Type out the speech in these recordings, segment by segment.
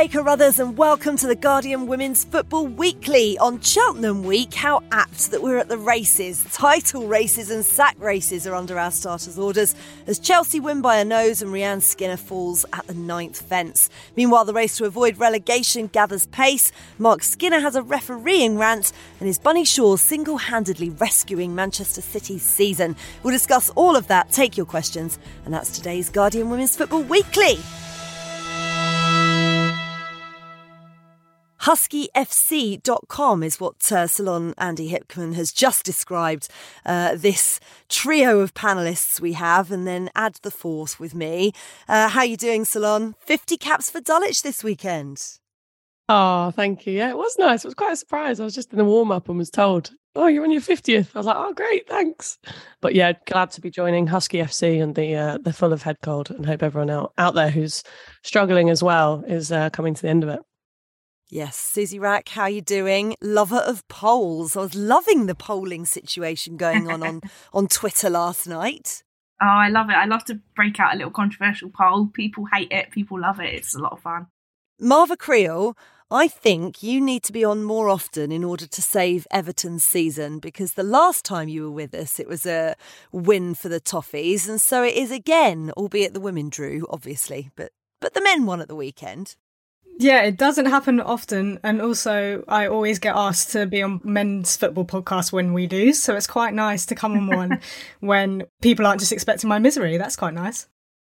Faye Carruthers, and welcome to the Guardian Women's Football Weekly. On Cheltenham Week, how apt that we're at the races. Title races and sack races are under our starters' orders as Chelsea win by a nose and Rehanne Skinner falls at the ninth fence. Meanwhile, the race to avoid relegation gathers pace. Marc Skinner has a refereeing rant, and is Bunny Shaw single handedly rescuing Manchester City's season? We'll discuss all of that, take your questions, and that's today's Guardian Women's Football Weekly. huskyfc.com is what uh, Ceylon Andi Hickman has just described uh, this trio of panelists we have, and then add the fourth with me. Uh, how you doing, Salon? 50 caps for Dulwich this weekend. Oh, thank you. Yeah, it was nice. It was quite a surprise. I was just in the warm up and was told, "Oh, you're on your 50th." I was like, "Oh, great, thanks." But yeah, glad to be joining Husky FC and the uh, the full of head cold, and hope everyone out out there who's struggling as well is uh, coming to the end of it. Yes, Susie Wrack, how you doing? Lover of polls. I was loving the polling situation going on on, on Twitter last night. Oh, I love it. I love to break out a little controversial poll. People hate it, people love it. It's a lot of fun. Marva Kreel, I think you need to be on more often in order to save Everton's season because the last time you were with us, it was a win for the Toffees. And so it is again, albeit the women drew, obviously, but, but the men won at the weekend. Yeah, it doesn't happen often. And also, I always get asked to be on men's football podcasts when we do. So it's quite nice to come on one when people aren't just expecting my misery. That's quite nice.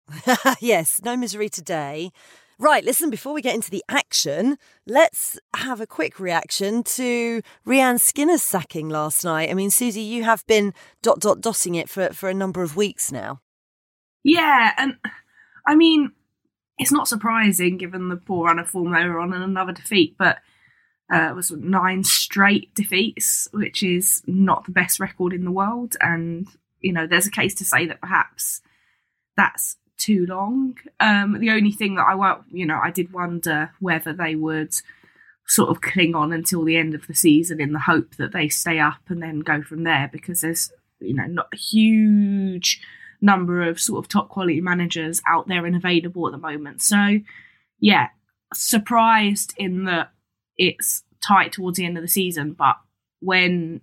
yes, no misery today. Right, listen, before we get into the action, let's have a quick reaction to Rehanne Skinner's sacking last night. I mean, Susie, you have been dot dot dotting it for, for a number of weeks now. Yeah, and I mean, it's not surprising given the poor run of form they were on and another defeat, but uh, it was nine straight defeats, which is not the best record in the world. And, you know, there's a case to say that perhaps that's too long. Um, the only thing that I, you know, I did wonder whether they would sort of cling on until the end of the season in the hope that they stay up and then go from there because there's, you know, not a huge number of sort of top quality managers out there and available at the moment. So, yeah, surprised in that it's tight towards the end of the season, but when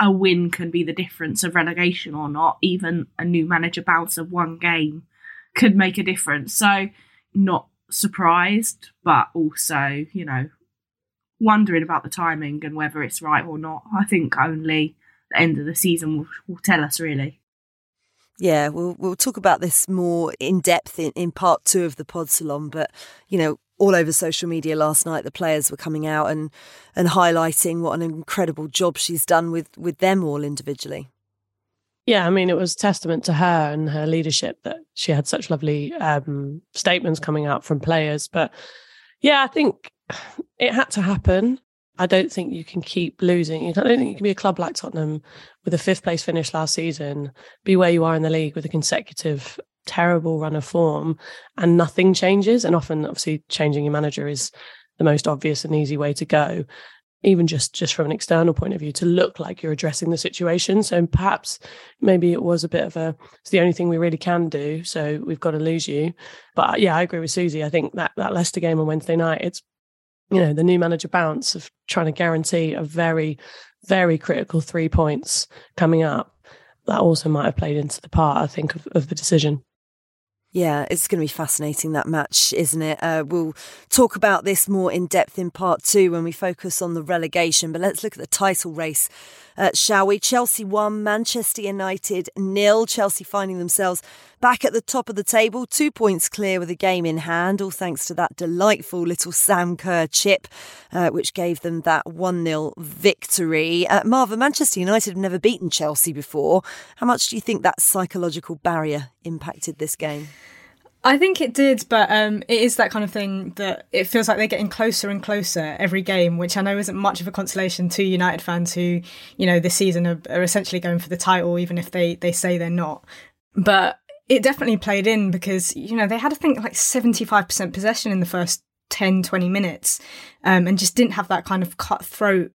a win can be the difference of relegation or not, even a new manager bounce of one game could make a difference. So, not surprised, but also, you know, wondering about the timing and whether it's right or not. I think only the end of the season will, will tell us, really. Yeah, we'll we'll talk about this more in depth in, in part two of the pod Ceylon. But you know, all over social media last night, the players were coming out and and highlighting what an incredible job she's done with with them all individually. Yeah, I mean, it was testament to her and her leadership that she had such lovely um, statements coming out from players. But yeah, I think it had to happen. I don't think you can keep losing. I don't think you can be a club like Tottenham with a fifth place finish last season, be where you are in the league with a consecutive terrible run of form and nothing changes. And often, obviously, changing your manager is the most obvious and easy way to go, even just just from an external point of view, to look like you're addressing the situation. So perhaps maybe it was a bit of a it's the only thing we really can do. So we've got to lose you. But yeah, I agree with Susie. I think that that Leicester game on Wednesday night, it's you know, the new manager bounce of trying to guarantee a very, very critical three points coming up, that also might have played into the part, I think, of, of the decision. Yeah, it's going to be fascinating that match, isn't it? Uh, we'll talk about this more in depth in part two when we focus on the relegation. But let's look at the title race, uh, shall we? Chelsea won, Manchester United nil. Chelsea finding themselves back at the top of the table, two points clear with a game in hand, all thanks to that delightful little Sam Kerr chip, uh, which gave them that 1 0 victory. Uh, Marva, Manchester United have never beaten Chelsea before. How much do you think that psychological barrier impacted this game? I think it did, but um, it is that kind of thing that it feels like they're getting closer and closer every game, which I know isn't much of a consolation to United fans who, you know, this season are, are essentially going for the title, even if they, they say they're not. But it definitely played in because, you know, they had, I think, like 75% possession in the first 10, 20 minutes um, and just didn't have that kind of cutthroat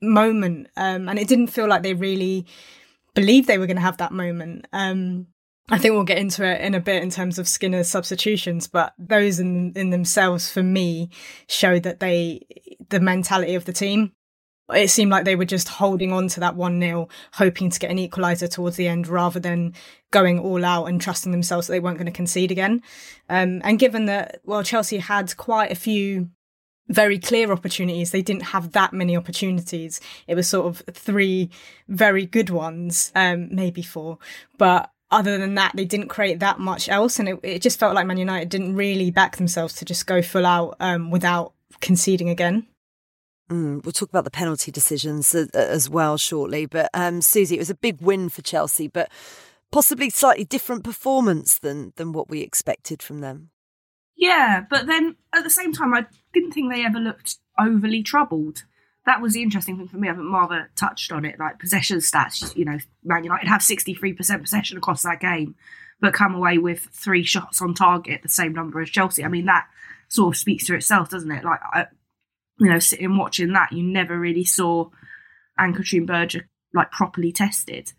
moment. Um, and it didn't feel like they really believed they were going to have that moment. Um, I think we'll get into it in a bit in terms of Skinner's substitutions, but those in, in themselves, for me, show that they, the mentality of the team. It seemed like they were just holding on to that 1 0, hoping to get an equaliser towards the end rather than going all out and trusting themselves that they weren't going to concede again. Um, and given that, well, Chelsea had quite a few very clear opportunities. They didn't have that many opportunities. It was sort of three very good ones, um, maybe four. But other than that, they didn't create that much else. And it, it just felt like Man United didn't really back themselves to just go full out um, without conceding again. Mm, we'll talk about the penalty decisions as, as well shortly. But um, Susie, it was a big win for Chelsea, but possibly slightly different performance than than what we expected from them. Yeah, but then at the same time, I didn't think they ever looked overly troubled. That was the interesting thing for me. I think Marva touched on it, like possession stats. You know, Man United have 63% possession across that game, but come away with three shots on target, the same number as Chelsea. I mean, that sort of speaks to itself, doesn't it? Like, I, you know, sitting watching that, you never really saw Ann-Katrin Berger like properly tested.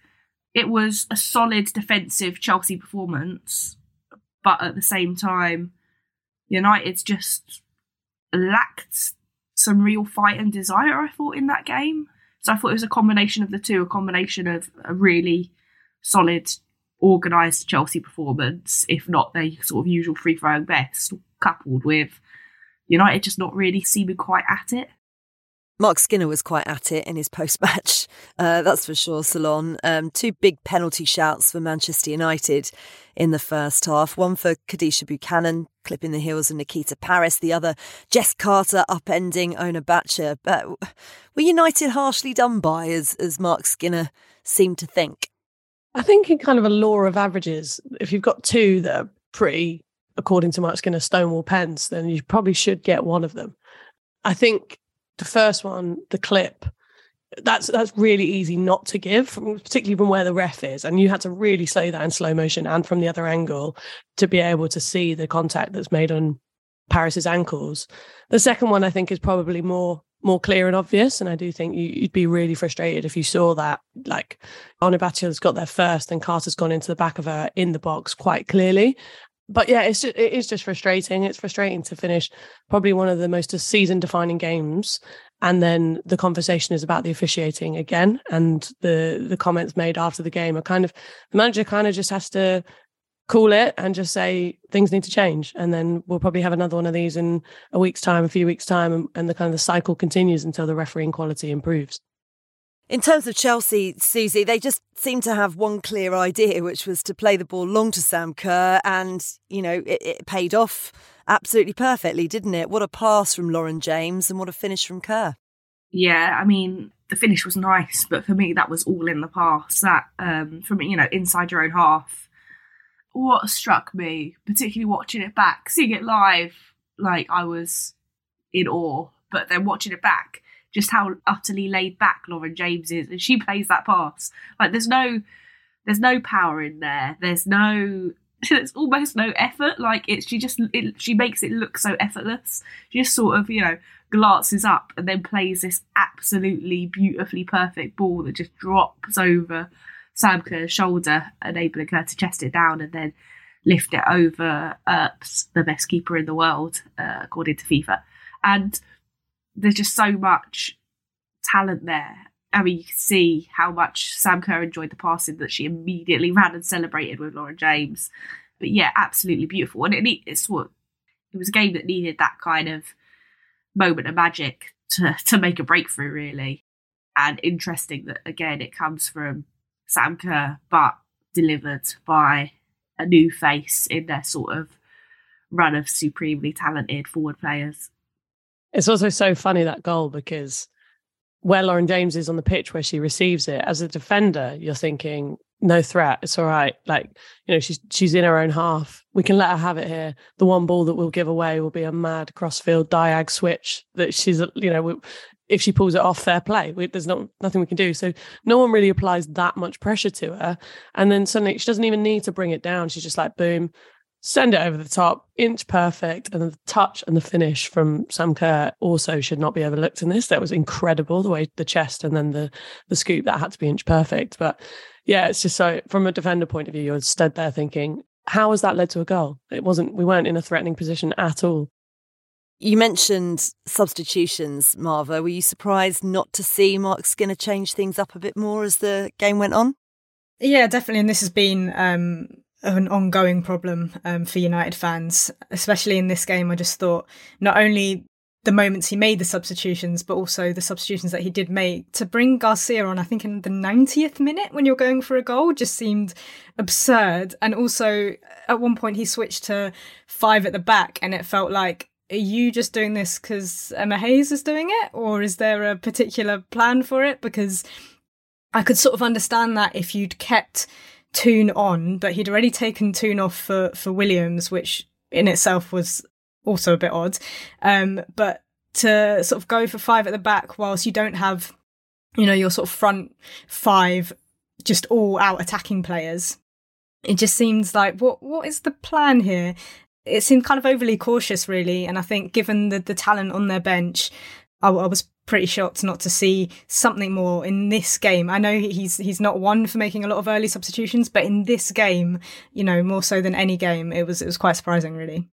It was a solid defensive Chelsea performance, but at the same time, United's just lacked some real fight and desire, I thought, in that game. So I thought it was a combination of the two, a combination of a really solid, organised Chelsea performance, if not their sort of usual free throwing best, coupled with United just not really seeming quite at it. Marc Skinner was quite at it in his post match, uh, that's for sure, Ceylon. Um, two big penalty shouts for Manchester United in the first half. One for Kadeisha Buchanan, clipping the heels of Nikita Parris, The other, Jess Carter upending Ona Batlle. But were United harshly done by, as, as Marc Skinner seemed to think? I think in kind of a law of averages, if you've got two that are pretty, according to Marc Skinner, Stonewall pens, then you probably should get one of them. I think the first one, the clip, that's that's really easy not to give, particularly from where the ref is, and you had to really slow that in slow motion and from the other angle to be able to see the contact that's made on Parris's ankles. The second one, I think, is probably more more clear and obvious, and I do think you, would be really frustrated if you saw that. Like Ona Batlle's got there first, and Carter's gone into the back of her in the box quite clearly, but yeah, it's just, it is just frustrating. It's frustrating to finish probably one of the most season defining games, and then the conversation is about the officiating again, and the the comments made after the game are kind of the manager kind of just has to cool it and just say things need to change, and then we'll probably have another one of these in a week's time, a few weeks time, and, and the kind of the cycle continues until the refereeing quality improves. In terms of Chelsea, Susie, they just seemed to have one clear idea, which was to play the ball long to Sam Kerr, and you know it, it, paid off absolutely perfectly, didn't it? What a pass from Lauren James, and what a finish from Kerr. Yeah, I mean the finish was nice, but for me that was all in the pass. That um, from you know inside your own half. What struck me, particularly watching it back, seeing it live, like I was in awe, but then watching it back just how utterly laid back Lauren James is, and she plays that pass. Like there's no, there's no power in there. There's no, there's almost no effort. Like it's she just it, she makes it look so effortless. She just sort of you know glances up and then plays this absolutely beautifully perfect ball that just drops over Sam Kerr's shoulder, enabling her to chest it down and then lift it over Earps, the best keeper in the world, uh, according to FIFA. And there's just so much talent there. I mean, you can see how much Sam Kerr enjoyed the passing that she immediately ran and celebrated with Lauren James. But yeah, absolutely beautiful. And it, it's what it was a game that needed that kind of moment of magic to to make a breakthrough, really. And interesting that again it comes from Sam Kerr, but delivered by a new face in their sort of run of supremely talented forward players. It's also so funny that goal because where Lauren James is on the pitch where she receives it, as a defender, you're thinking, no threat. It's all right. Like, you know, she's she's in her own half. We can let her have it here. The one ball that we'll give away will be a mad crossfield diag switch that she's, you know, if she pulls it off, fair play. We, there's not nothing we can do. So no one really applies that much pressure to her. And then suddenly she doesn't even need to bring it down. She's just like, boom, send it over the top, inch perfect. And the touch and the finish from Sam Kerr also should not be overlooked in this. That was incredible, the way the chest and then the the scoop that had to be inch perfect. But yeah, it's just so from a defender point of view, you're stood there thinking, how has that led to a goal? It wasn't, we weren't in a threatening position at all. You mentioned substitutions, Marva. Were you surprised not to see Marc Skinner change things up a bit more as the game went on? Yeah, definitely. And this has been um, an ongoing problem um, for United fans, especially in this game. I just thought not only the moments he made the substitutions, but also the substitutions that he did make to bring Garcia on, I think in the 90th minute when you're going for a goal just seemed absurd. And also at one point he switched to five at the back and it felt like are you just doing this because Emma Hayes is doing it, or is there a particular plan for it? Because I could sort of understand that if you'd kept Toone on, but he'd already taken Toone off for for Williams, which in itself was also a bit odd. Um, but to sort of go for five at the back whilst you don't have, you know, your sort of front five just all out attacking players. It just seems like what what is the plan here? it seemed kind of overly cautious, really. And I think, given the, the talent on their bench, I, I, was pretty shocked not to see something more in this game. I know he's he's not one for making a lot of early substitutions, but in this game, you know, more so than any game, it was it was quite surprising, really.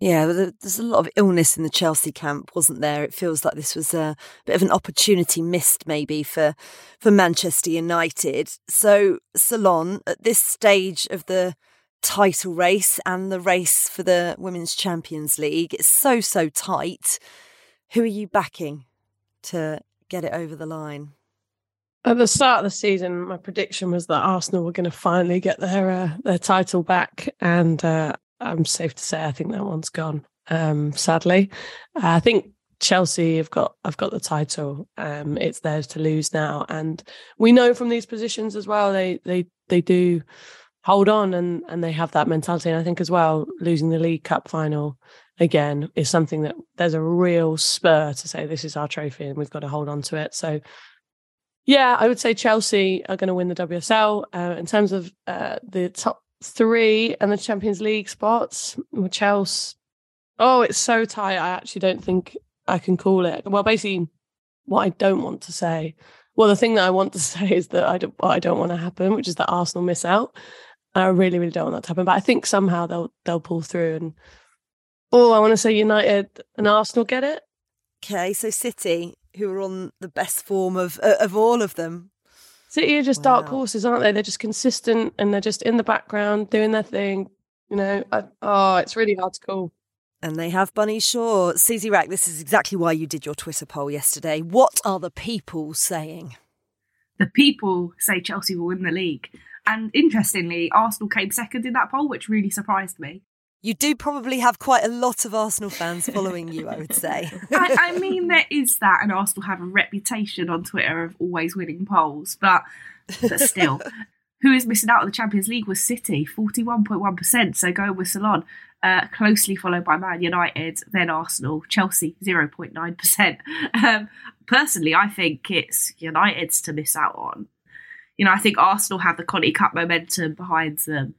Yeah, there's a lot of illness in the Chelsea camp, wasn't there? It feels like this was a bit of an opportunity missed, maybe for for Manchester United. So, Ceylon, at this stage of the title race and the race for the Women's Champions League. It's so, so tight. Who are you backing to get it over the line? At the start of the season, my prediction was that Arsenal were going to finally get their uh, their title back, and uh, I'm safe to say I think that one's gone. Um, sadly, I think Chelsea have got have got the title. Um, it's theirs to lose now, and we know from these positions as well. They they they do hold on and and they have that mentality. And I think as well, losing the League Cup final again is something that there's a real spur to say this is our trophy and we've got to hold on to it. So yeah, I would say Chelsea are going to win the WSL. Uh, in terms of uh, the top three and the Champions League spots, Chelsea, oh, it's so tight. I actually don't think I can call it. Well, basically, what I don't want to say. Well, the thing that I want to say is that I don't, I don't want to happen, which is that Arsenal miss out. I really, really don't want that to happen. But I think somehow they'll they'll pull through. And oh, I want to say United and Arsenal get it. Okay, so City, who are on the best form of uh, of all of them. City are just wow. dark horses, aren't they? They're just consistent and they're just in the background doing their thing. You know, I, oh, it's really hard to call. And they have Bunny Shaw. Susie Wrack, this is exactly why you did your Twitter poll yesterday. What are the people saying? The people say Chelsea will win the league. And interestingly, Arsenal came second in that poll, which really surprised me. You do probably have quite a lot of Arsenal fans following you, I would say. I, I, mean, there is that, and Arsenal have a reputation on Twitter of always winning polls, but, but still. Who is missing out on the Champions League was City, 41.1%, so going with Ceylon. Uh, closely followed by Man United, then Arsenal, Chelsea, 0.9%. Um, personally, I think it's United's to miss out on you know, I think Arsenal have the Conti Cup momentum behind them.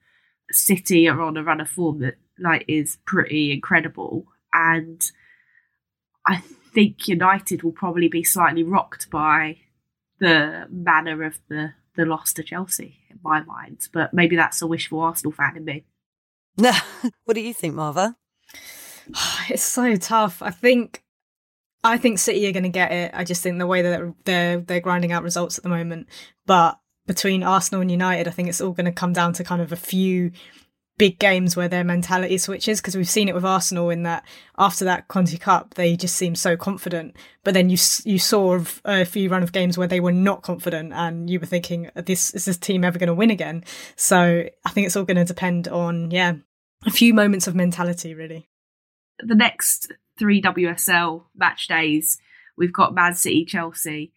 City are on a run of form that like is pretty incredible, and I think United will probably be slightly rocked by the manner of the the loss to Chelsea in my mind. But maybe that's a wishful Arsenal fan in me. what do you think, Marva? It's so tough. I think I think City are going to get it. I just think the way that they're, they're they're grinding out results at the moment, but between Arsenal and United, I think it's all going to come down to kind of a few big games where their mentality switches because we've seen it with Arsenal in that after that Conti Cup they just seemed so confident. But then you you saw a few run of games where they were not confident and you were thinking this is this team ever going to win again? So I think it's all going to depend on yeah a few moments of mentality really. The next 3 WSL match days we've got Man City Chelsea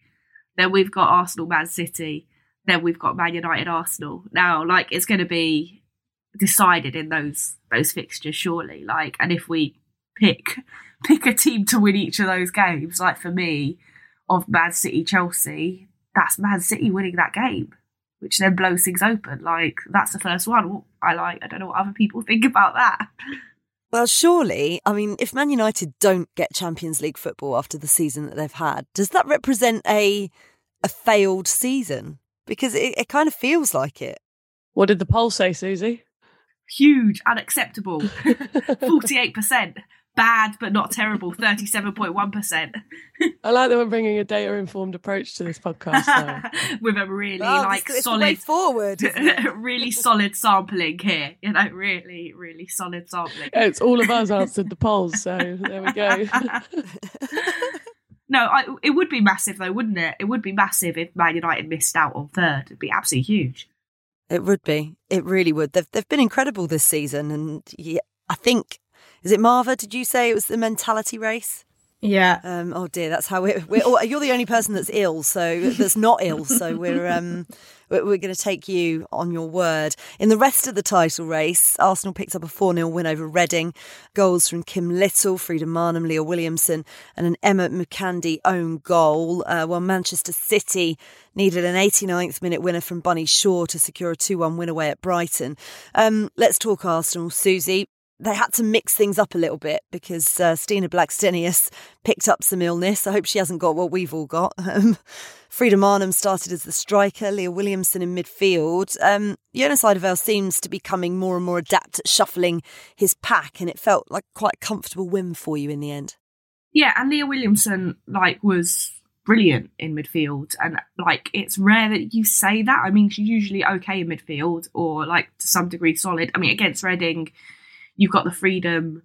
then we've got Arsenal Man City then we've got Man United, Arsenal. Now, like it's going to be decided in those those fixtures, surely. Like, and if we pick pick a team to win each of those games, like for me, of Man City Chelsea, that's Man City winning that game, which then blows things open. Like that's the first one. I like. I don't know what other people think about that. Well, surely, I mean, if Man United don't get Champions League football after the season that they've had, does that represent a a failed season? Because it, it kind of feels like it. What did the poll say, Susie? Huge, unacceptable. Forty-eight percent bad but not terrible, 37.1%. I like that we're bringing a data informed approach to this podcast. With a really oh, like this, solid forward. really solid sampling here. You know, really, really solid sampling. Yeah, it's all of us answered the polls, so there we go. no, I, it would be massive though, wouldn't it? It would be massive if Man United missed out on third. It'd be absolutely huge. It would be. It really would. They've they've been incredible this season, and yeah, I think is it Marva? Did you say it was the mentality race? Yeah. Um, oh dear, that's how we're. we're you're the only person that's ill, so that's not ill. So we're um, we're, we're going to take you on your word. In the rest of the title race, Arsenal picked up a 4 0 win over Reading. Goals from Kim Little, Frida Maanum, Leah Williamson, and an Emma Mukandi own goal. Uh, while Manchester City needed an 89th minute winner from Bunny Shaw to secure a 2 1 win away at Brighton. Um, let's talk Arsenal. Susie, they had to mix things up a little bit because uh, Stina Blackstenius picked up some illness. I hope she hasn't got what we've all got. Um, Frida Maanum started as the striker, Leah Williamson in midfield. Um, Jonas Eidevall seems to be coming more and more adept at shuffling his pack, and it felt like quite a comfortable win for you in the end. Yeah, and Leah Williamson like was brilliant in midfield, and like it's rare that you say that. I mean, she's usually okay in midfield or like to some degree solid. I mean, against Reading you've got the freedom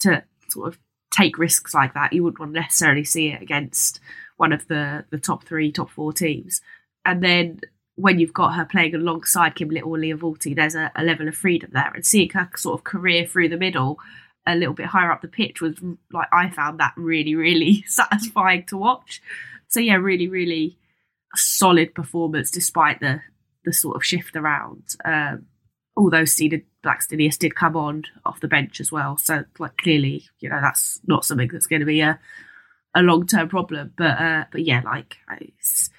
to sort of take risks like that. You wouldn't want to necessarily see it against one of the the top three, top four teams. And then when you've got her playing alongside Kim Little or Lia Wälti, there's a, a, level of freedom there. And seeing her sort of career through the middle, a little bit higher up the pitch, was like I found that really, really satisfying to watch. So yeah, really, really solid performance despite the the sort of shift around. Um, although Stina Blackstenius did come on off the bench as well. So like clearly, you know, that's not something that's going to be a a long term problem. But uh, but yeah, like it's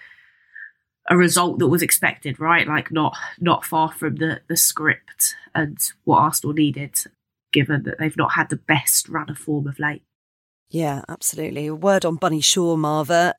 a result that was expected, right? Like not not far from the the script and what Arsenal needed, given that they've not had the best run of form of late. Yeah, absolutely. A word on Bunny Shaw, Marva.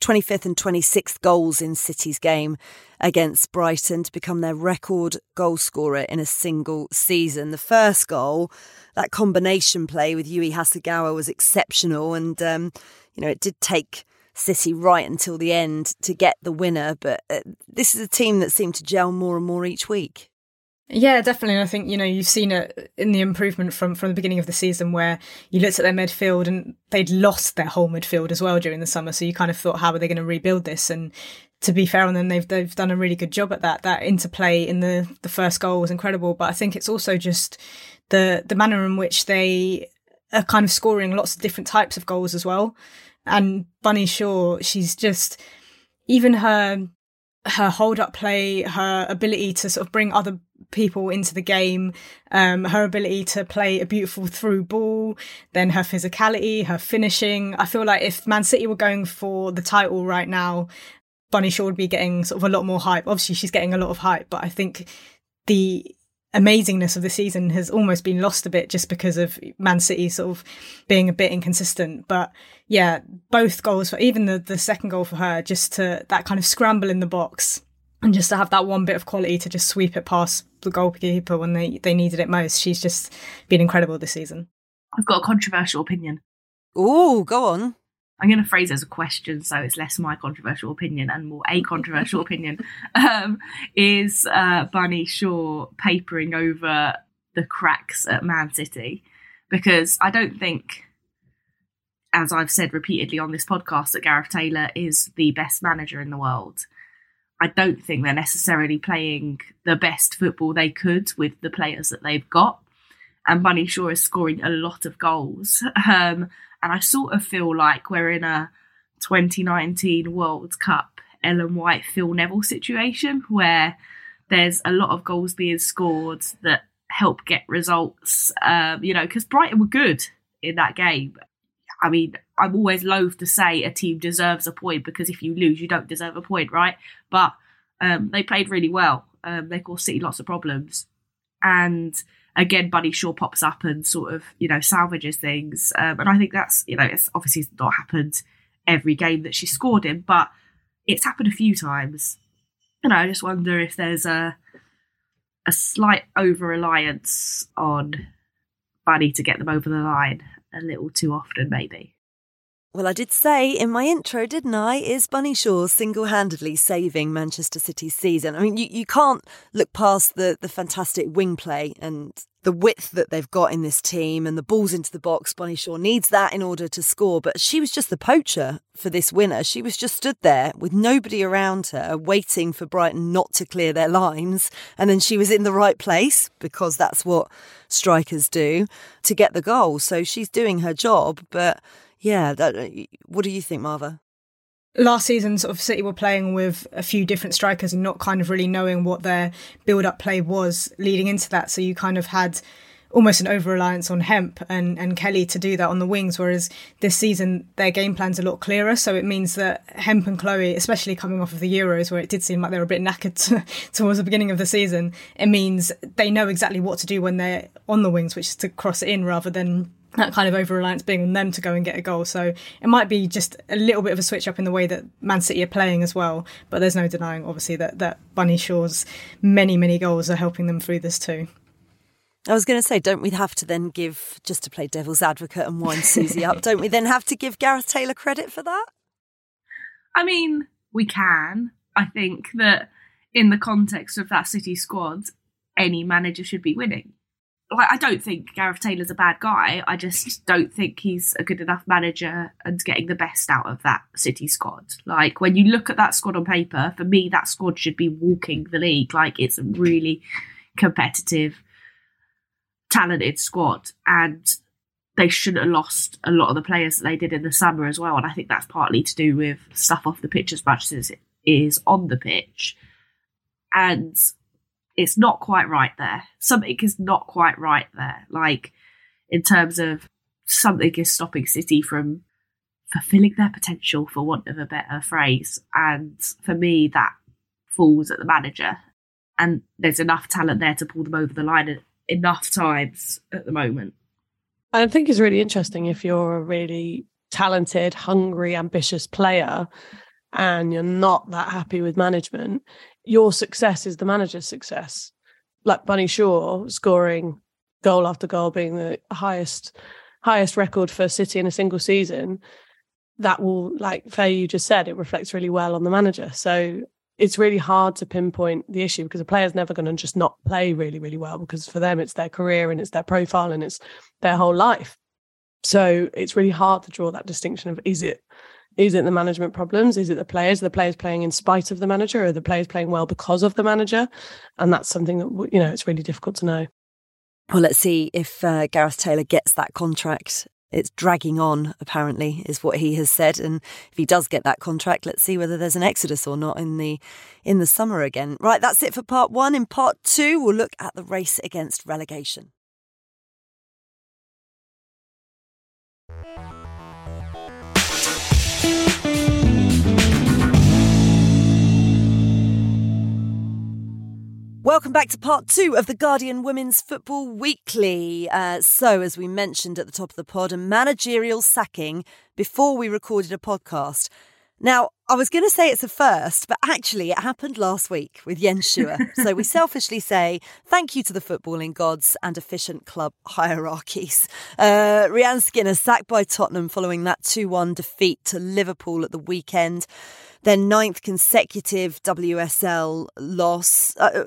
25th and 26th goals in City's game against Brighton to become their record goal scorer in a single season. The first goal, that combination play with Yui Hasegawa was exceptional, and um, you know it did take City right until the end to get the winner. But uh, this is a team that seemed to gel more and more each week. Yeah, definitely. And I think, you know, you've seen it in the improvement from, from the beginning of the season where you looked at their midfield and they'd lost their whole midfield as well during the summer. So you kind of thought, how are they going to rebuild this? And to be fair on them, they've they've done a really good job at that. That interplay in the the first goal was incredible. But I think it's also just the the manner in which they are kind of scoring lots of different types of goals as well. And Bunny Shaw, she's just even her her hold up play, her ability to sort of bring other people into the game, um, her ability to play a beautiful through ball, then her physicality, her finishing. I feel like if Man City were going for the title right now, Bunny Shaw would be getting sort of a lot more hype. Obviously, she's getting a lot of hype, but I think the amazingness of the season has almost been lost a bit just because of Man City sort of being a bit inconsistent. But yeah, both goals for even the, the second goal for her, just to that kind of scramble in the box and just to have that one bit of quality to just sweep it past the goalkeeper when they, they needed it most. She's just been incredible this season. I've got a controversial opinion. Oh, go on. I'm going to phrase it as a question, so it's less my controversial opinion and more a controversial opinion. Um, is uh, Bunny Shaw papering over the cracks at Man City? Because I don't think, as I've said repeatedly on this podcast, that Gareth Taylor is the best manager in the world. I don't think they're necessarily playing the best football they could with the players that they've got. And Bunny Shaw is scoring a lot of goals. Um, and I sort of feel like we're in a 2019 World Cup Ellen White Phil Neville situation where there's a lot of goals being scored that help get results. Um, you know, because Brighton were good in that game. I mean, I'm always loath to say a team deserves a point because if you lose, you don't deserve a point, right? But um, they played really well. Um, they caused City lots of problems. And again, Bunny Shaw pops up and sort of, you know, salvages things. Um, and I think that's, you know, it's obviously not happened every game that she scored in, but it's happened a few times. And I just wonder if there's a a slight over reliance on Bunny to get them over the line a little too often, maybe. Well, I did say in my intro, didn't I? Is Bunny Shaw single handedly saving Manchester City's season? I mean, you, you can't look past the, the fantastic wing play and the width that they've got in this team and the balls into the box. Bunny Shaw needs that in order to score, but she was just the poacher for this winner. She was just stood there with nobody around her, waiting for Brighton not to clear their lines. And then she was in the right place because that's what strikers do to get the goal. So she's doing her job, but yeah, that, what do you think, Marva? Last season, sort of City were playing with a few different strikers and not kind of really knowing what their build-up play was leading into that. So you kind of had almost an over reliance on Hemp and, and Kelly to do that on the wings, whereas this season their game plan's a lot clearer. So it means that Hemp and Chloe, especially coming off of the Euros where it did seem like they were a bit knackered to, towards the beginning of the season, it means they know exactly what to do when they're on the wings, which is to cross it in rather than that kind of over reliance being on them to go and get a goal. So it might be just a little bit of a switch up in the way that Man City are playing as well. But there's no denying, obviously, that, that Bunny Shaw's many, many goals are helping them through this too. I was going to say, don't we have to then give, just to play devil's advocate and wind Susie up, don't we then have to give Gareth Taylor credit for that? I mean, we can. I think that in the context of that City squad, any manager should be winning like I don't think Gareth Taylor's a bad guy. I just don't think he's a good enough manager and getting the best out of that City squad. Like when you look at that squad on paper, for me that squad should be walking the league. Like it's a really competitive, talented squad, and they shouldn't have lost a lot of the players that they did in the summer as well. And I think that's partly to do with stuff off the pitch as much as it is on the pitch. And it's not quite right there. Something is not quite right there. Like in terms of something is stopping City from fulfilling their potential, for want of a better phrase. And for me, that falls at the manager. And there's enough talent there to pull them over the line enough times at the moment. I think it's really interesting if you're a really talented, hungry, ambitious player and you're not that happy with management, your success is the manager's success. Like Bunny Shaw scoring goal after goal, being the highest highest record for City in a single season, that will, like Faye, you just said, it reflects really well on the manager. So it's really hard to pinpoint the issue because a player's never going to just not play really, really well because for them it's their career and it's their profile and it's their whole life. So it's really hard to draw that distinction of is it is it the management problems? Is it the players? Are the players playing in spite of the manager? Or the players playing well because of the manager? And that's something that, you know, it's really difficult to know. Well, let's see if uh, Gareth Taylor gets that contract. It's dragging on, apparently, is what he has said. And if he does get that contract, let's see whether there's an exodus or not in the in the summer again. Right, that's it for part one. In part two, we'll look at the race against relegation. Welcome back to part two of the Guardian Women's Football Weekly. Uh, so, as we mentioned at the top of the pod, a managerial sacking before we recorded a podcast. Now, I was going to say it's a first, but actually it happened last week with Jens Scheuer. so we selfishly say thank you to the footballing gods and efficient club hierarchies. Uh, Rehanne Skinner sacked by Tottenham following that 2 1 defeat to Liverpool at the weekend their ninth consecutive WSL loss. Uh,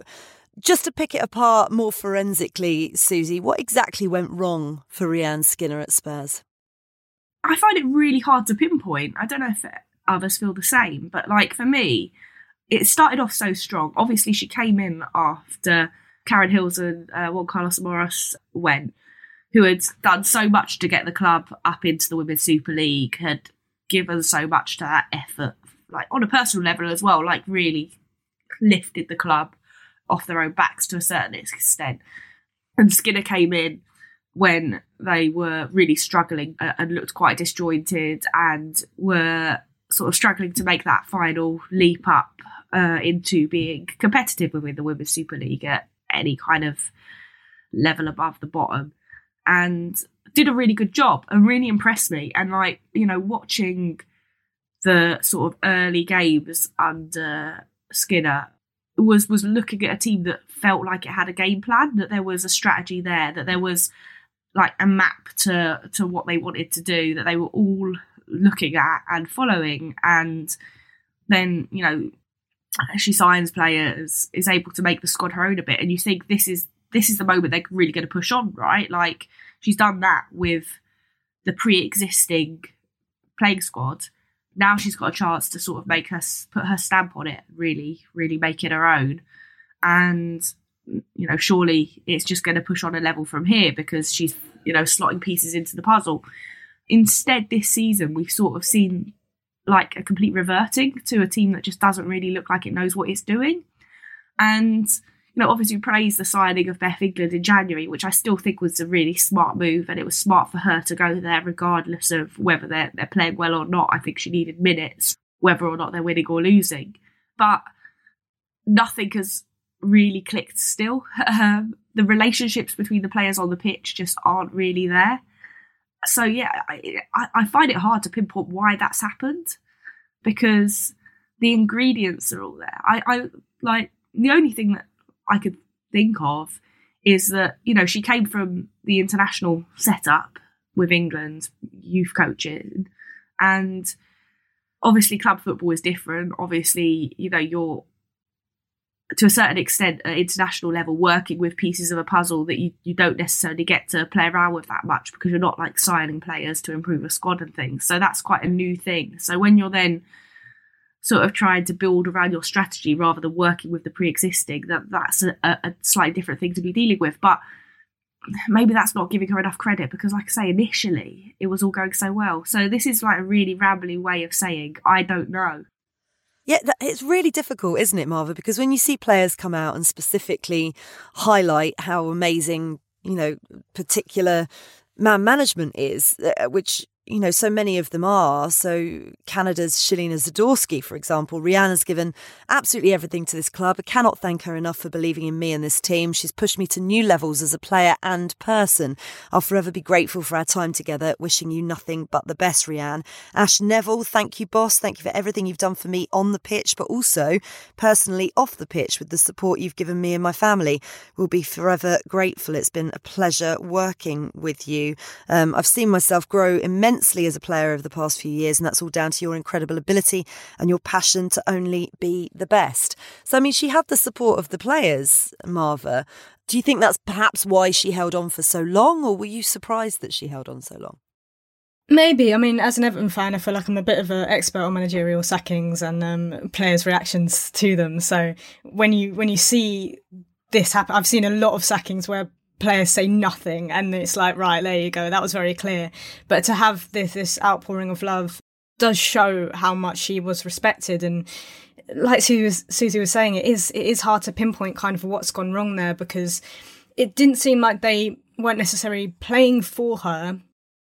just to pick it apart more forensically, Susie, what exactly went wrong for Rehanne Skinner at Spurs? I find it really hard to pinpoint. I don't know if others feel the same, but like for me, it started off so strong. Obviously, she came in after Karen Hills and uh, Juan Carlos Amorós went, who had done so much to get the club up into the Women's Super League, had given so much to that effort like on a personal level as well, like really lifted the club off their own backs to a certain extent. And Skinner came in when they were really struggling uh, and looked quite disjointed and were sort of struggling to make that final leap up uh, into being competitive within the Women's Super League at any kind of level above the bottom. And did a really good job and really impressed me. And like, you know, watching the sort of early games under Skinner was was looking at a team that felt like it had a game plan, that there was a strategy there, that there was like a map to to what they wanted to do, that they were all looking at and following, and then you know she signs players, is able to make the squad her own a bit, and you think this is this is the moment they're really going to push on, right? Like she's done that with the pre-existing playing squad. Now she's got a chance to sort of make us put her stamp on it, really, really make it her own. And you know, surely it's just going to push on a level from here because she's, you know, slotting pieces into the puzzle. Instead, this season, we've sort of seen like a complete reverting to a team that just doesn't really look like it knows what it's doing. And, you know, obviously praised the signing of Beth England in January, which I still think was a really smart move. And it was smart for her to go there regardless of whether they're, they're playing well or not. I think she needed minutes, whether or not they're winning or losing. But nothing has really clicked still. Um, the relationships between the players on the pitch just aren't really there. So yeah, I, I find it hard to pinpoint why that's happened because the ingredients are all there. I, I like the only thing that I could think of is that you know she came from the international setup with England youth coaching, and obviously club football is different. Obviously, you know you're to a certain extent at international level working with pieces of a puzzle that you, you don't necessarily get to play around with that much because you're not like signing players to improve a squad and things. So that's quite a new thing. So when you're then sort of trying to build around your strategy rather than working with the pre-existing, that that's a, a slightly different thing to be dealing with. But maybe that's not giving her enough credit because, like I say, initially it was all going so well. So this is like a really rambling way of saying I don't know. Yeah, it's really difficult, isn't it, Marva? Because when you see players come out and specifically highlight how amazing, you know, particular man management is, uh, which you know, so many of them are. So Canada's Shelina Zadorsky, for example, Rehanne's given absolutely everything to this club. I cannot thank her enough for believing in me and this team. She's pushed me to new levels as a player and person. I'll forever be grateful for our time together. Wishing you nothing but the best, Rehanne. Ash Neville, thank you, boss. Thank you for everything you've done for me on the pitch, but also personally off the pitch with the support you've given me and my family. We'll be forever grateful. It's been a pleasure working with you. Um, I've seen myself grow immensely immensely as a player over the past few years, and that's all down to your incredible ability and your passion to only be the best. So, I mean, she had the support of the players, Marva. Do you think that's perhaps why she held on for so long, or were you surprised that she held on so long? Maybe. I mean, as an Everton fan, I feel like I'm a bit of an expert on managerial sackings and um, players' reactions to them. So when you when you see this happen, I've seen a lot of sackings where players say nothing and it's like right there you go that was very clear. But to have this this outpouring of love does show how much she was respected and like Susie was, Susie was saying it is it is hard to pinpoint kind of what's gone wrong there because it didn't seem like they weren't necessarily playing for her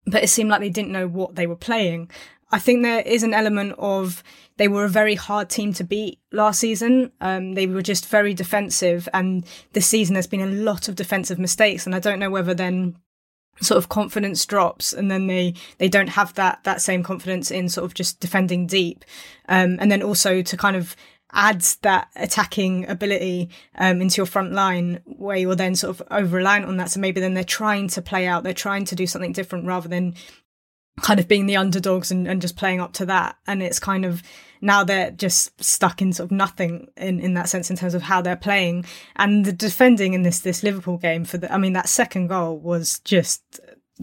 but it seemed like they didn't know what they were playing I think there is an element of they were a very hard team to beat last season. Um, they were just very defensive, and this season there's been a lot of defensive mistakes. And I don't know whether then sort of confidence drops, and then they they don't have that that same confidence in sort of just defending deep, um, and then also to kind of adds that attacking ability um, into your front line where you're then sort of over reliant on that. So maybe then they're trying to play out, they're trying to do something different rather than kind of being the underdogs and, and just playing up to that. And it's kind of now they're just stuck in sort of nothing in, in that sense in terms of how they're playing. And the defending in this this Liverpool game for the I mean that second goal was just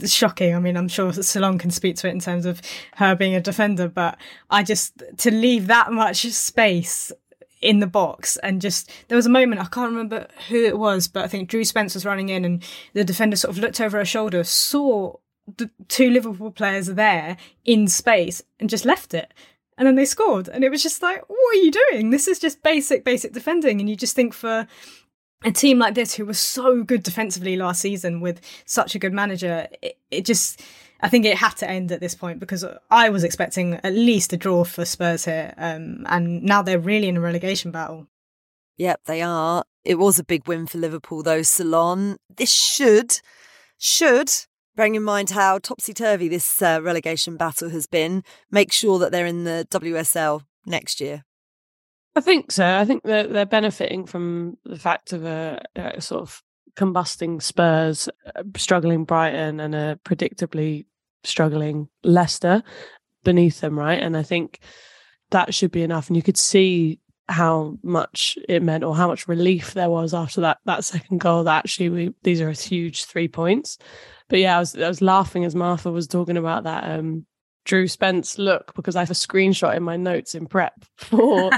shocking. I mean, I'm sure Ceylon can speak to it in terms of her being a defender, but I just to leave that much space in the box and just there was a moment I can't remember who it was, but I think Drew Spence was running in and the defender sort of looked over her shoulder, saw the two Liverpool players are there in space and just left it. And then they scored. And it was just like, what are you doing? This is just basic, basic defending. And you just think for a team like this who was so good defensively last season with such a good manager, it, it, just I think it had to end at this point because I was expecting at least a draw for Spurs here, um, and now they're really in a relegation battle. Yep, they are. It was a big win for Liverpool, though. Ceylon. This should, should, bearing in mind how topsy turvy this uh, relegation battle has been, make sure that they're in the WSL next year. I think so. I think they're they're benefiting from the fact of a, a sort of combusting Spurs, uh, struggling Brighton, and a predictably struggling Leicester beneath them, right? And I think that should be enough. And you could see how much it meant or how much relief there was after that that second goal that actually we these are huge three points but yeah i was i was laughing as Marva was talking about that um Drew Spence look because I have a screenshot in my notes in prep for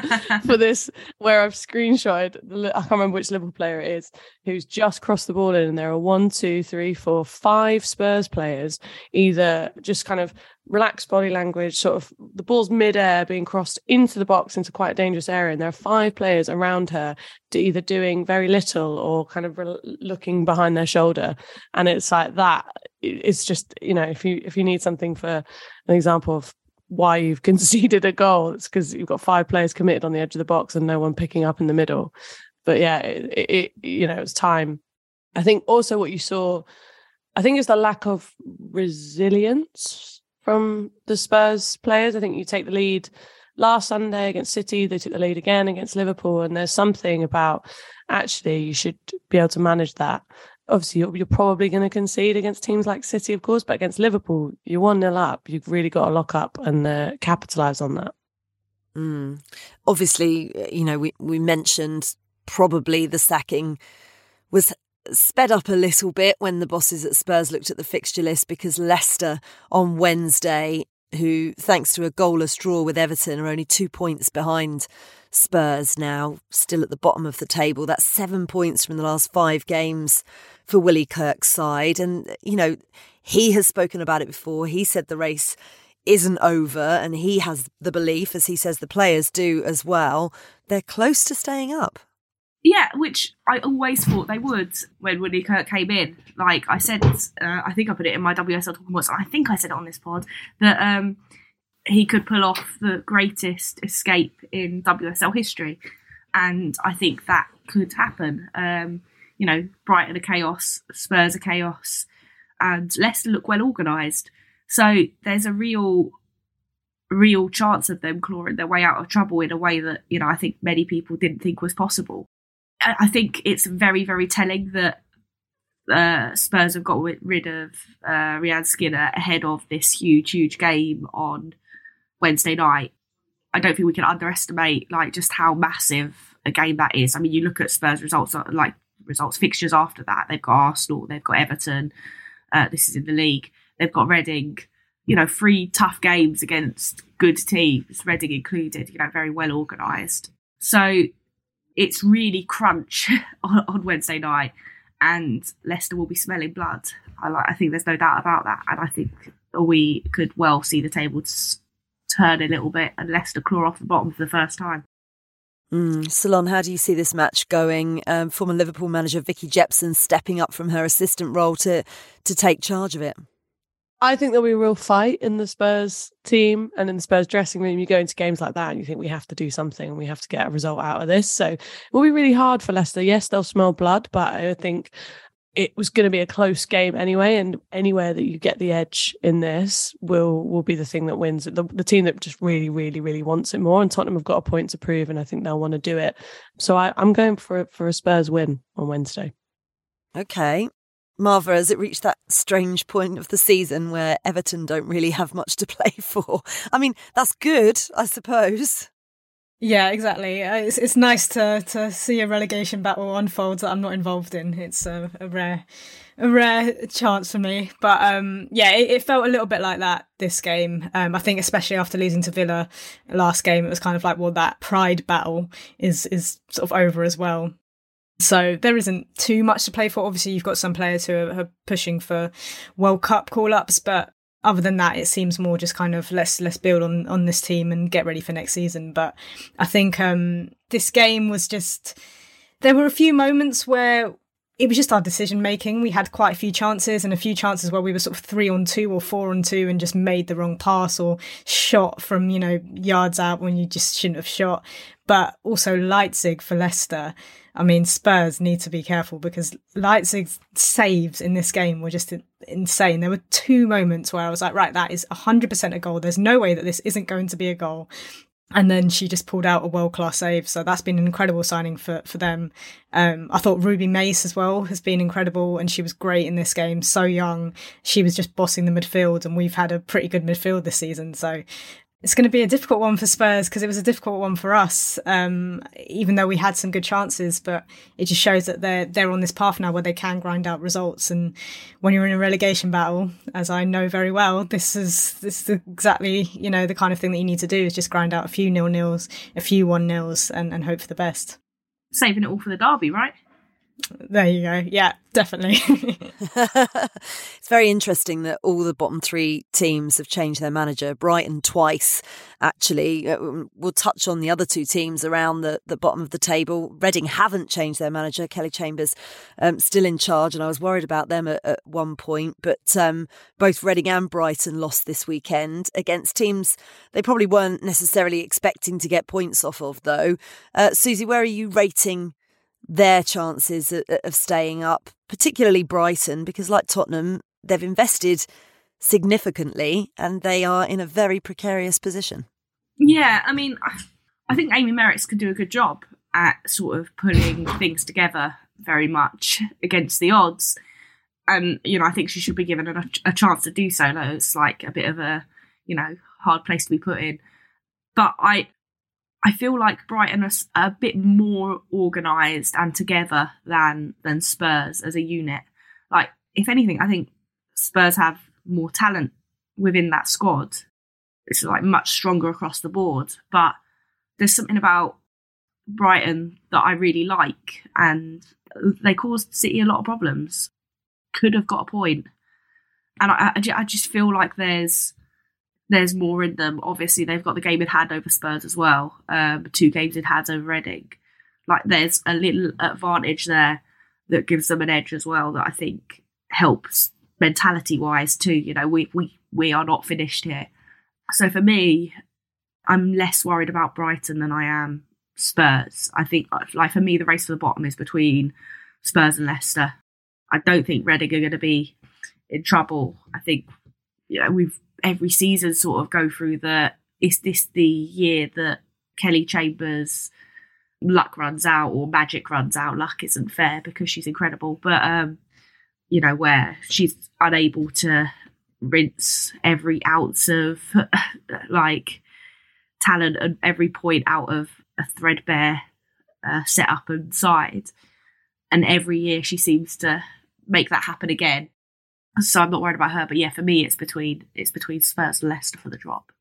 for this where I've screenshotted. I can't remember which Liverpool player it is who's just crossed the ball in, and there are one, two, three, four, five Spurs players either just kind of relaxed body language, sort of the ball's mid-air being crossed into the box into quite a dangerous area, and there are five players around her either doing very little or kind of re- looking behind their shoulder, and it's like that. It's just you know if you if you need something for an example of why you've conceded a goal, it's because you've got five players committed on the edge of the box and no one picking up in the middle. But yeah, it, it you know it's time. I think also what you saw, I think is the lack of resilience from the Spurs players. I think you take the lead last Sunday against City, they took the lead again against Liverpool, and there's something about actually you should be able to manage that. Obviously, you're, you're probably going to concede against teams like City, of course, but against Liverpool, you're 1 0 up. You've really got to lock up and uh, capitalise on that. Mm. Obviously, you know, we, we mentioned probably the sacking was sped up a little bit when the bosses at Spurs looked at the fixture list because Leicester on Wednesday, who, thanks to a goalless draw with Everton, are only two points behind Spurs now, still at the bottom of the table. That's seven points from the last five games for Willie Kirk's side. And, you know, he has spoken about it before. He said the race isn't over, and he has the belief, as he says the players do as well, they're close to staying up. Yeah, which I always thought they would when Willie Kirk came in. Like I said, uh, I think I put it in my WSL talking points. I think I said it on this pod that um, he could pull off the greatest escape in WSL history, and I think that could happen. Um, you know, Brighton are chaos, Spurs are chaos, and Leicester look well organised. So there's a real real chance of them clawing their way out of trouble in a way that you know I think many people didn't think was possible. I think it's very, very telling that uh, Spurs have got rid of uh, Rehanne Skinner ahead of this huge, huge game on Wednesday night. I don't think we can underestimate like just how massive a game that is. I mean, you look at Spurs results, uh, like results fixtures after that. They've got Arsenal, they've got Everton. Uh, this is in the league. They've got Reading. You know, three tough games against good teams, Reading included. You know, very well organised. So it's really crunch on, on Wednesday night, and Leicester will be smelling blood. I like. I think there's no doubt about that, and I think we could well see the table turn a little bit and Leicester claw off the bottom for the first time. Mm. Ceylon, how do you see this match going? Um, former Liverpool manager Vicky Jepson stepping up from her assistant role to to take charge of it. I think there'll be a real fight in the Spurs team and in the Spurs dressing room. You go into games like that and you think we have to do something and we have to get a result out of this. So it will be really hard for Leicester. Yes, they'll smell blood, but I think it was going to be a close game anyway. And anywhere that you get the edge in this will will be the thing that wins. The, the team that just really, really, really wants it more. And Tottenham have got a point to prove, and I think they'll want to do it. So I, I'm going for for a Spurs win on Wednesday. Okay. Marva, has it reached that strange point of the season where Everton don't really have much to play for? I mean, that's good, I suppose. Yeah, exactly. Uh, it's it's nice to to see a relegation battle unfold that I'm not involved in. It's a, a rare a rare chance for me. But um, yeah, it, it, felt a little bit like that this game. Um, I think especially after losing to Villa last game, it was kind of like well, that pride battle is is sort of over as well. So there isn't too much to play for. Obviously, you've got some players who are, are pushing for World Cup call ups, but other than that, it seems more just kind of let's let's build on on this team and get ready for next season. But I think um, this game was just there were a few moments where it was just our decision making. We had quite a few chances and a few chances where we were sort of three on two or four on two and just made the wrong pass or shot from, you know, yards out when you just shouldn't have shot. But also Leitzig for Leicester. I mean, Spurs need to be careful because Leitzig's saves in this game were just insane. There were two moments where I was like, right, that is 100% a goal. There's no way that this isn't going to be a goal and then she just pulled out a world class save. So that's been an incredible signing for for them. Um, I thought Ruby Mace as well has been incredible, and she was great in this game. So young, she was just bossing the midfield, and we've had a pretty good midfield this season. So it's going to be a difficult one for Spurs because it was a difficult one for us, um, even though we had some good chances. But it just shows that they're they're on this path now where they can grind out results. And when you're in a relegation battle, as I know very well, this is this is exactly you know the kind of thing that you need to do is just grind out a few nil nils, a few one nils, and, and hope for the best. Saving it all for the derby, right? There you go. Yeah, definitely. it's very interesting that all the bottom three teams have changed their manager. Brighton twice, actually. Uh, we'll touch on the other two teams around the, the bottom of the table. Reading haven't changed their manager. Kelly Chambers um, still in charge, and I was worried about them at, at one point. But um, both Reading and Brighton lost this weekend against teams they probably weren't necessarily expecting to get points off of, though. Uh, Susie, where are you rating? Their chances of staying up, particularly Brighton, because like Tottenham, they've invested significantly and they are in a very precarious position. Yeah, I mean, I think Amy Merricks could do a good job at sort of putting things together very much against the odds. And, you know, I think she should be given a, a chance to do so. Though it's like a bit of a, you know, hard place to be put in. But I, I feel like Brighton are a bit more organised and together than than Spurs as a unit. Like, if anything, I think Spurs have more talent within that squad. It's like much stronger across the board. But there's something about Brighton that I really like, and they caused City a lot of problems. Could have got a point. and I, I just feel like there's there's more in them. Obviously, they've got the game in hand over Spurs as well. Um, two games in hand over Reading. Like there's a little advantage there that gives them an edge as well that I think helps mentality wise too. You know, we we we are not finished here. So for me, I'm less worried about Brighton than I am Spurs. I think like for me, the race for the bottom is between Spurs and Leicester. I don't think Reading are going to be in trouble. I think you know we've every season sort of go through the is this the year that Kelly Chambers luck runs out or magic runs out? Luck isn't fair because she's incredible, but um, you know, where she's unable to rinse every ounce of like talent and every point out of a threadbare uh, setup and side. And every year she seems to make that happen again. So I'm not worried about her. But yeah, for me, it's between it's between Spurs and Leicester for the drop.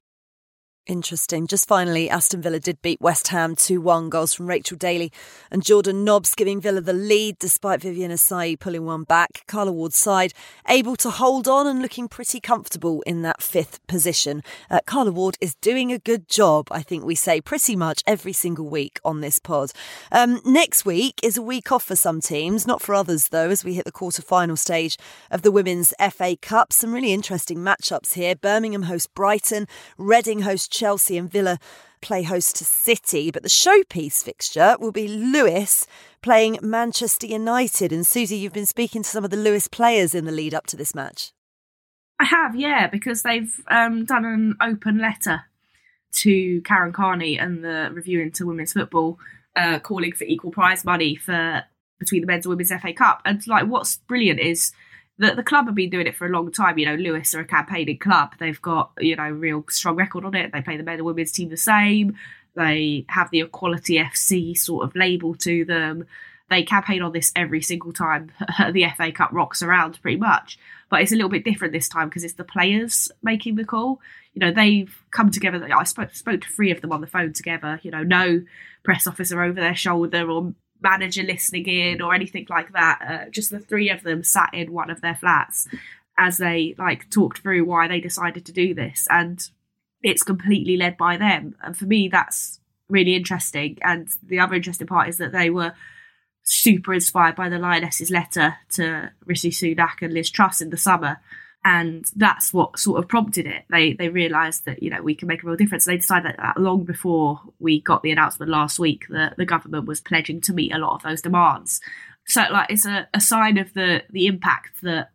Interesting. Just finally, Aston Villa did beat West Ham 2 1 goals from Rachel Daly and Jordan Nobbs, giving Villa the lead despite Viviane Asseyi pulling one back. Carla Ward's side able to hold on and looking pretty comfortable in that fifth position. Uh, Carla Ward is doing a good job, I think we say pretty much every single week on this pod. Um, next week is a week off for some teams, not for others though, as we hit the quarter final stage of the Women's FA Cup. Some really interesting matchups here. Birmingham host Brighton, Reading host Chelsea and Villa play host to City. But the showpiece fixture will be Lewes playing Manchester United. And Susie, you've been speaking to some of the Lewes players in the lead up to this match. I have, yeah, because they've um, done an open letter to Karen Carney and the Review into Women's Football, uh, calling for equal prize money for between the men's and women's FA Cup. And like, what's brilliant is the, the club have been doing it for a long time. You know, Lewes are a campaigning club. They've got, you know, real strong record on it. They play the men and women's team the same. They have the Equality FC sort of label to them. They campaign on this every single time the FA Cup rocks around, pretty much. But it's a little bit different this time because it's the players making the call. You know, they've come together. I spoke, spoke to three of them on the phone together. You know, no press officer over their shoulder or manager listening in or anything like that. Uh, just the three of them sat in one of their flats as they like talked through why they decided to do this, and it's completely led by them. And for me, that's really interesting. And the other interesting part is that they were super inspired by the Lioness's letter to Rishi Sunak and Liz Truss in the summer. And that's what sort of prompted it. They they realised that you know we can make a real difference. They decided that long before we got the announcement last week that the government was pledging to meet a lot of those demands. So like it's a, a sign of the the impact that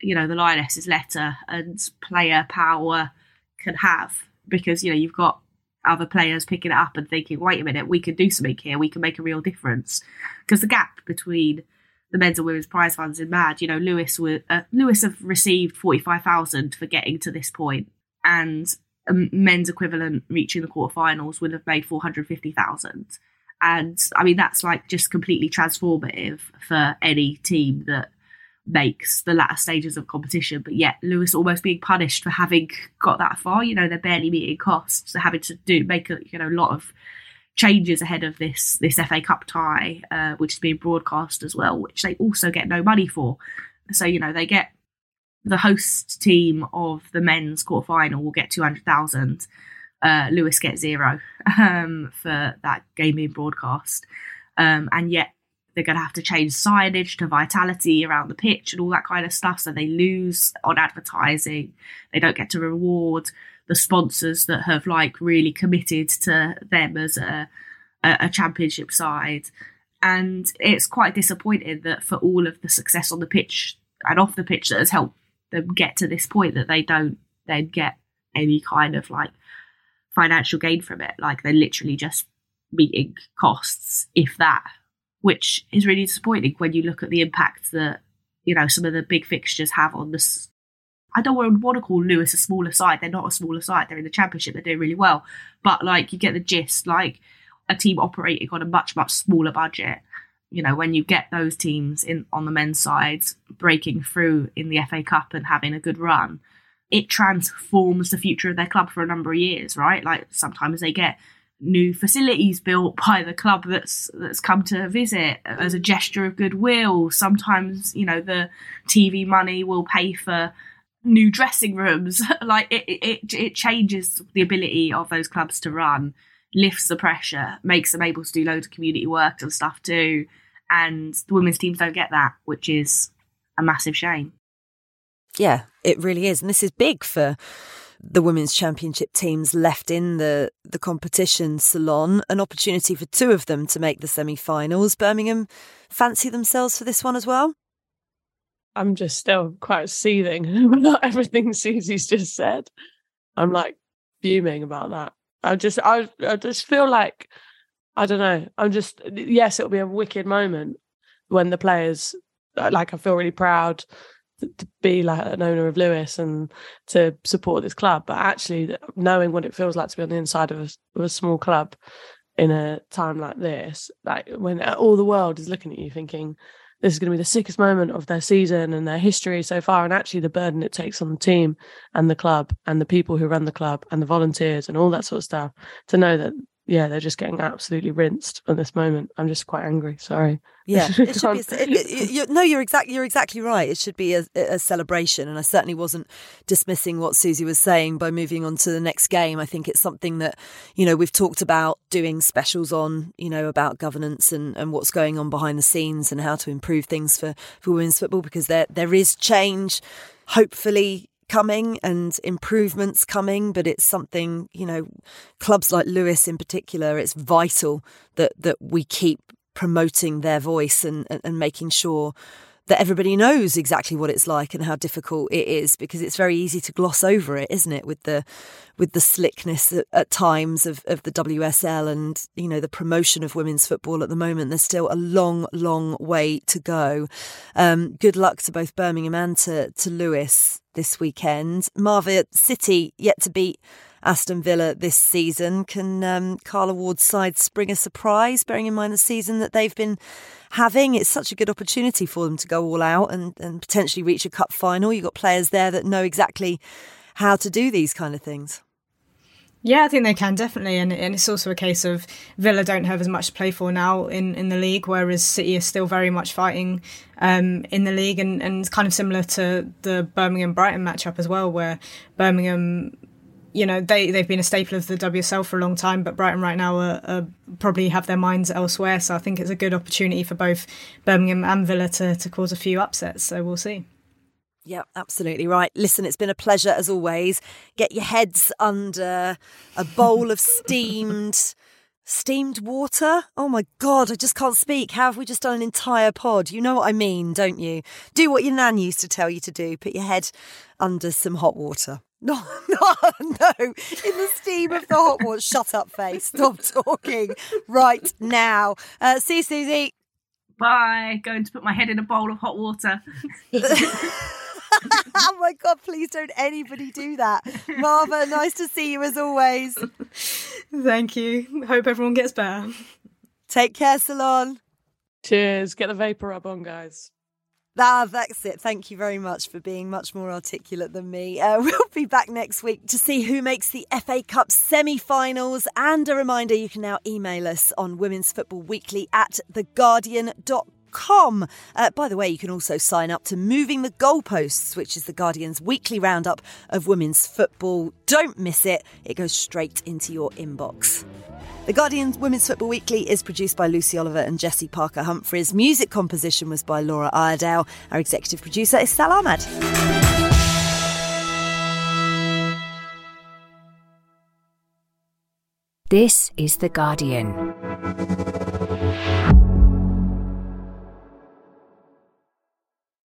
you know the Lioness's letter and player power can have because you know you've got other players picking it up and thinking, wait a minute, we can do something here, we can make a real difference. Because the gap between the men's and women's prize funds in mad. You know, Lewes were, uh, Lewes have received forty five thousand for getting to this point, and a men's equivalent reaching the quarterfinals would have made four hundred fifty thousand. And I mean, that's like just completely transformative for any team that makes the latter stages of competition, but yet Lewes almost being punished for having got that far. You know, they're barely meeting costs, having to do make a you know a lot of changes ahead of this this FA Cup tie, uh, which is being broadcast as well, which they also get no money for. So you know they get the host team of the men's quarter final will get two hundred thousand. Uh, Lewes gets zero um, for that game being broadcast, um, and yet they're going to have to change signage to vitality around the pitch and all that kind of stuff. So they lose on advertising. They don't get to reward the sponsors that have like really committed to them as a, a, championship side. And it's quite disappointing that for all of the success on the pitch and off the pitch that has helped them get to this point, that they don't then get any kind of like financial gain from it. Like they're literally just meeting costs, if that, which is really disappointing when you look at the impact that you know some of the big fixtures have on this. I don't want to call Lewes a smaller side. They're not a smaller side. They're in the championship. They're doing really well, but like you get the gist. Like a team operating on a much much smaller budget. You know when you get those teams in on the men's side breaking through in the FA Cup and having a good run, it transforms the future of their club for a number of years. Right? Like sometimes they get new facilities built by the club that's that's come to visit as a gesture of goodwill. Sometimes, you know, the TV money will pay for new dressing rooms. like it, it, it changes the ability of those clubs to run, lifts the pressure, makes them able to do loads of community work and stuff too. And the women's teams don't get that, which is a massive shame. Yeah, it really is. And this is big for the women's championship teams left in the the competition Ceylon an opportunity for two of them to make the semi-finals birmingham fancy themselves for this one as well i'm just still quite seething about everything susie's just said. I'm like fuming about that. I just i, I just feel like i don't know i'm just yes it'll be a wicked moment when the players uh, like i feel really proud to be like an owner of Lewes and to support this club, but actually knowing what it feels like to be on the inside of a, of a small club in a time like this, like when all the world is looking at you thinking this is going to be the sickest moment of their season and their history so far, and actually the burden it takes on the team and the club and the people who run the club and the volunteers and all that sort of stuff to know that yeah, they're just getting absolutely rinsed at this moment. I'm just quite angry. Sorry. Yeah, it should be. A, it, it, no, you're exactly you're exactly right. It should be a, a, celebration, and I certainly wasn't dismissing what Susie was saying by moving on to the next game. I think it's something that you know we've talked about doing specials on, you know, about governance and, and what's going on behind the scenes and how to improve things for for women's football because there there is change. Hopefully, coming and improvements coming, but it's something, you know, clubs like Lewes in particular, it's vital that that we keep promoting their voice and, and, and making sure that everybody knows exactly what it's like and how difficult it is because it's very easy to gloss over it isn't it with the with the slickness at, at, times of, of the WSL and you know the promotion of women's football at the moment. There's still a long long way to go. Um, good luck to both Birmingham and to, to Lewes this weekend. Marva City yet to beat Aston Villa this season. Can um, Carla Ward's side spring a surprise, bearing in mind the season that they've been having? It's such a good opportunity for them to go all out and, and potentially reach a cup final. You've got players there that know exactly how to do these kind of things. Yeah, I think they can definitely, and, and it's also a case of Villa don't have as much to play for now in, in the league, whereas City is still very much fighting um, in the league, and, and it's kind of similar to the Birmingham Brighton matchup as well, where Birmingham you know, they, they've been a staple of the WSL for a long time, but Brighton right now are, are probably have their minds elsewhere. So I think it's a good opportunity for both Birmingham and Villa to, to cause a few upsets. So we'll see. Yeah, absolutely right. Listen, it's been a pleasure as always. Get your heads under a bowl of steamed steamed water. Oh my god, I just can't speak. How have we just done an entire pod? You know what I mean, don't you? Do what your nan used to tell you to do. Put your head under some hot water. No, no, no. In the steam of the hot water. Shut up, face. Stop talking right now. Uh, see you, Susie. Bye. Going to put my head in a bowl of hot water. oh my god, please don't anybody do that. Marva, nice to see you as always. Thank you. Hope everyone gets better. Take care, Ceylon. Cheers. Get the vapor up on, guys. Ah, that's it. Thank you very much for being much more articulate than me. Uh, we'll be back next week to see who makes the FA Cup semi finals. And a reminder you can now email us on Women's Football Weekly at theguardian.com Com. Uh, by the way, you can also sign up to Moving the Goalposts, which is the Guardian's weekly roundup of women's football. Don't miss it, it goes straight into your inbox. The Guardian's Women's Football Weekly is produced by Lucy Oliver and Jessie Parker Humphreys. Music composition was by Laura Iredale. Our executive producer is Sal Ahmad. This is The Guardian.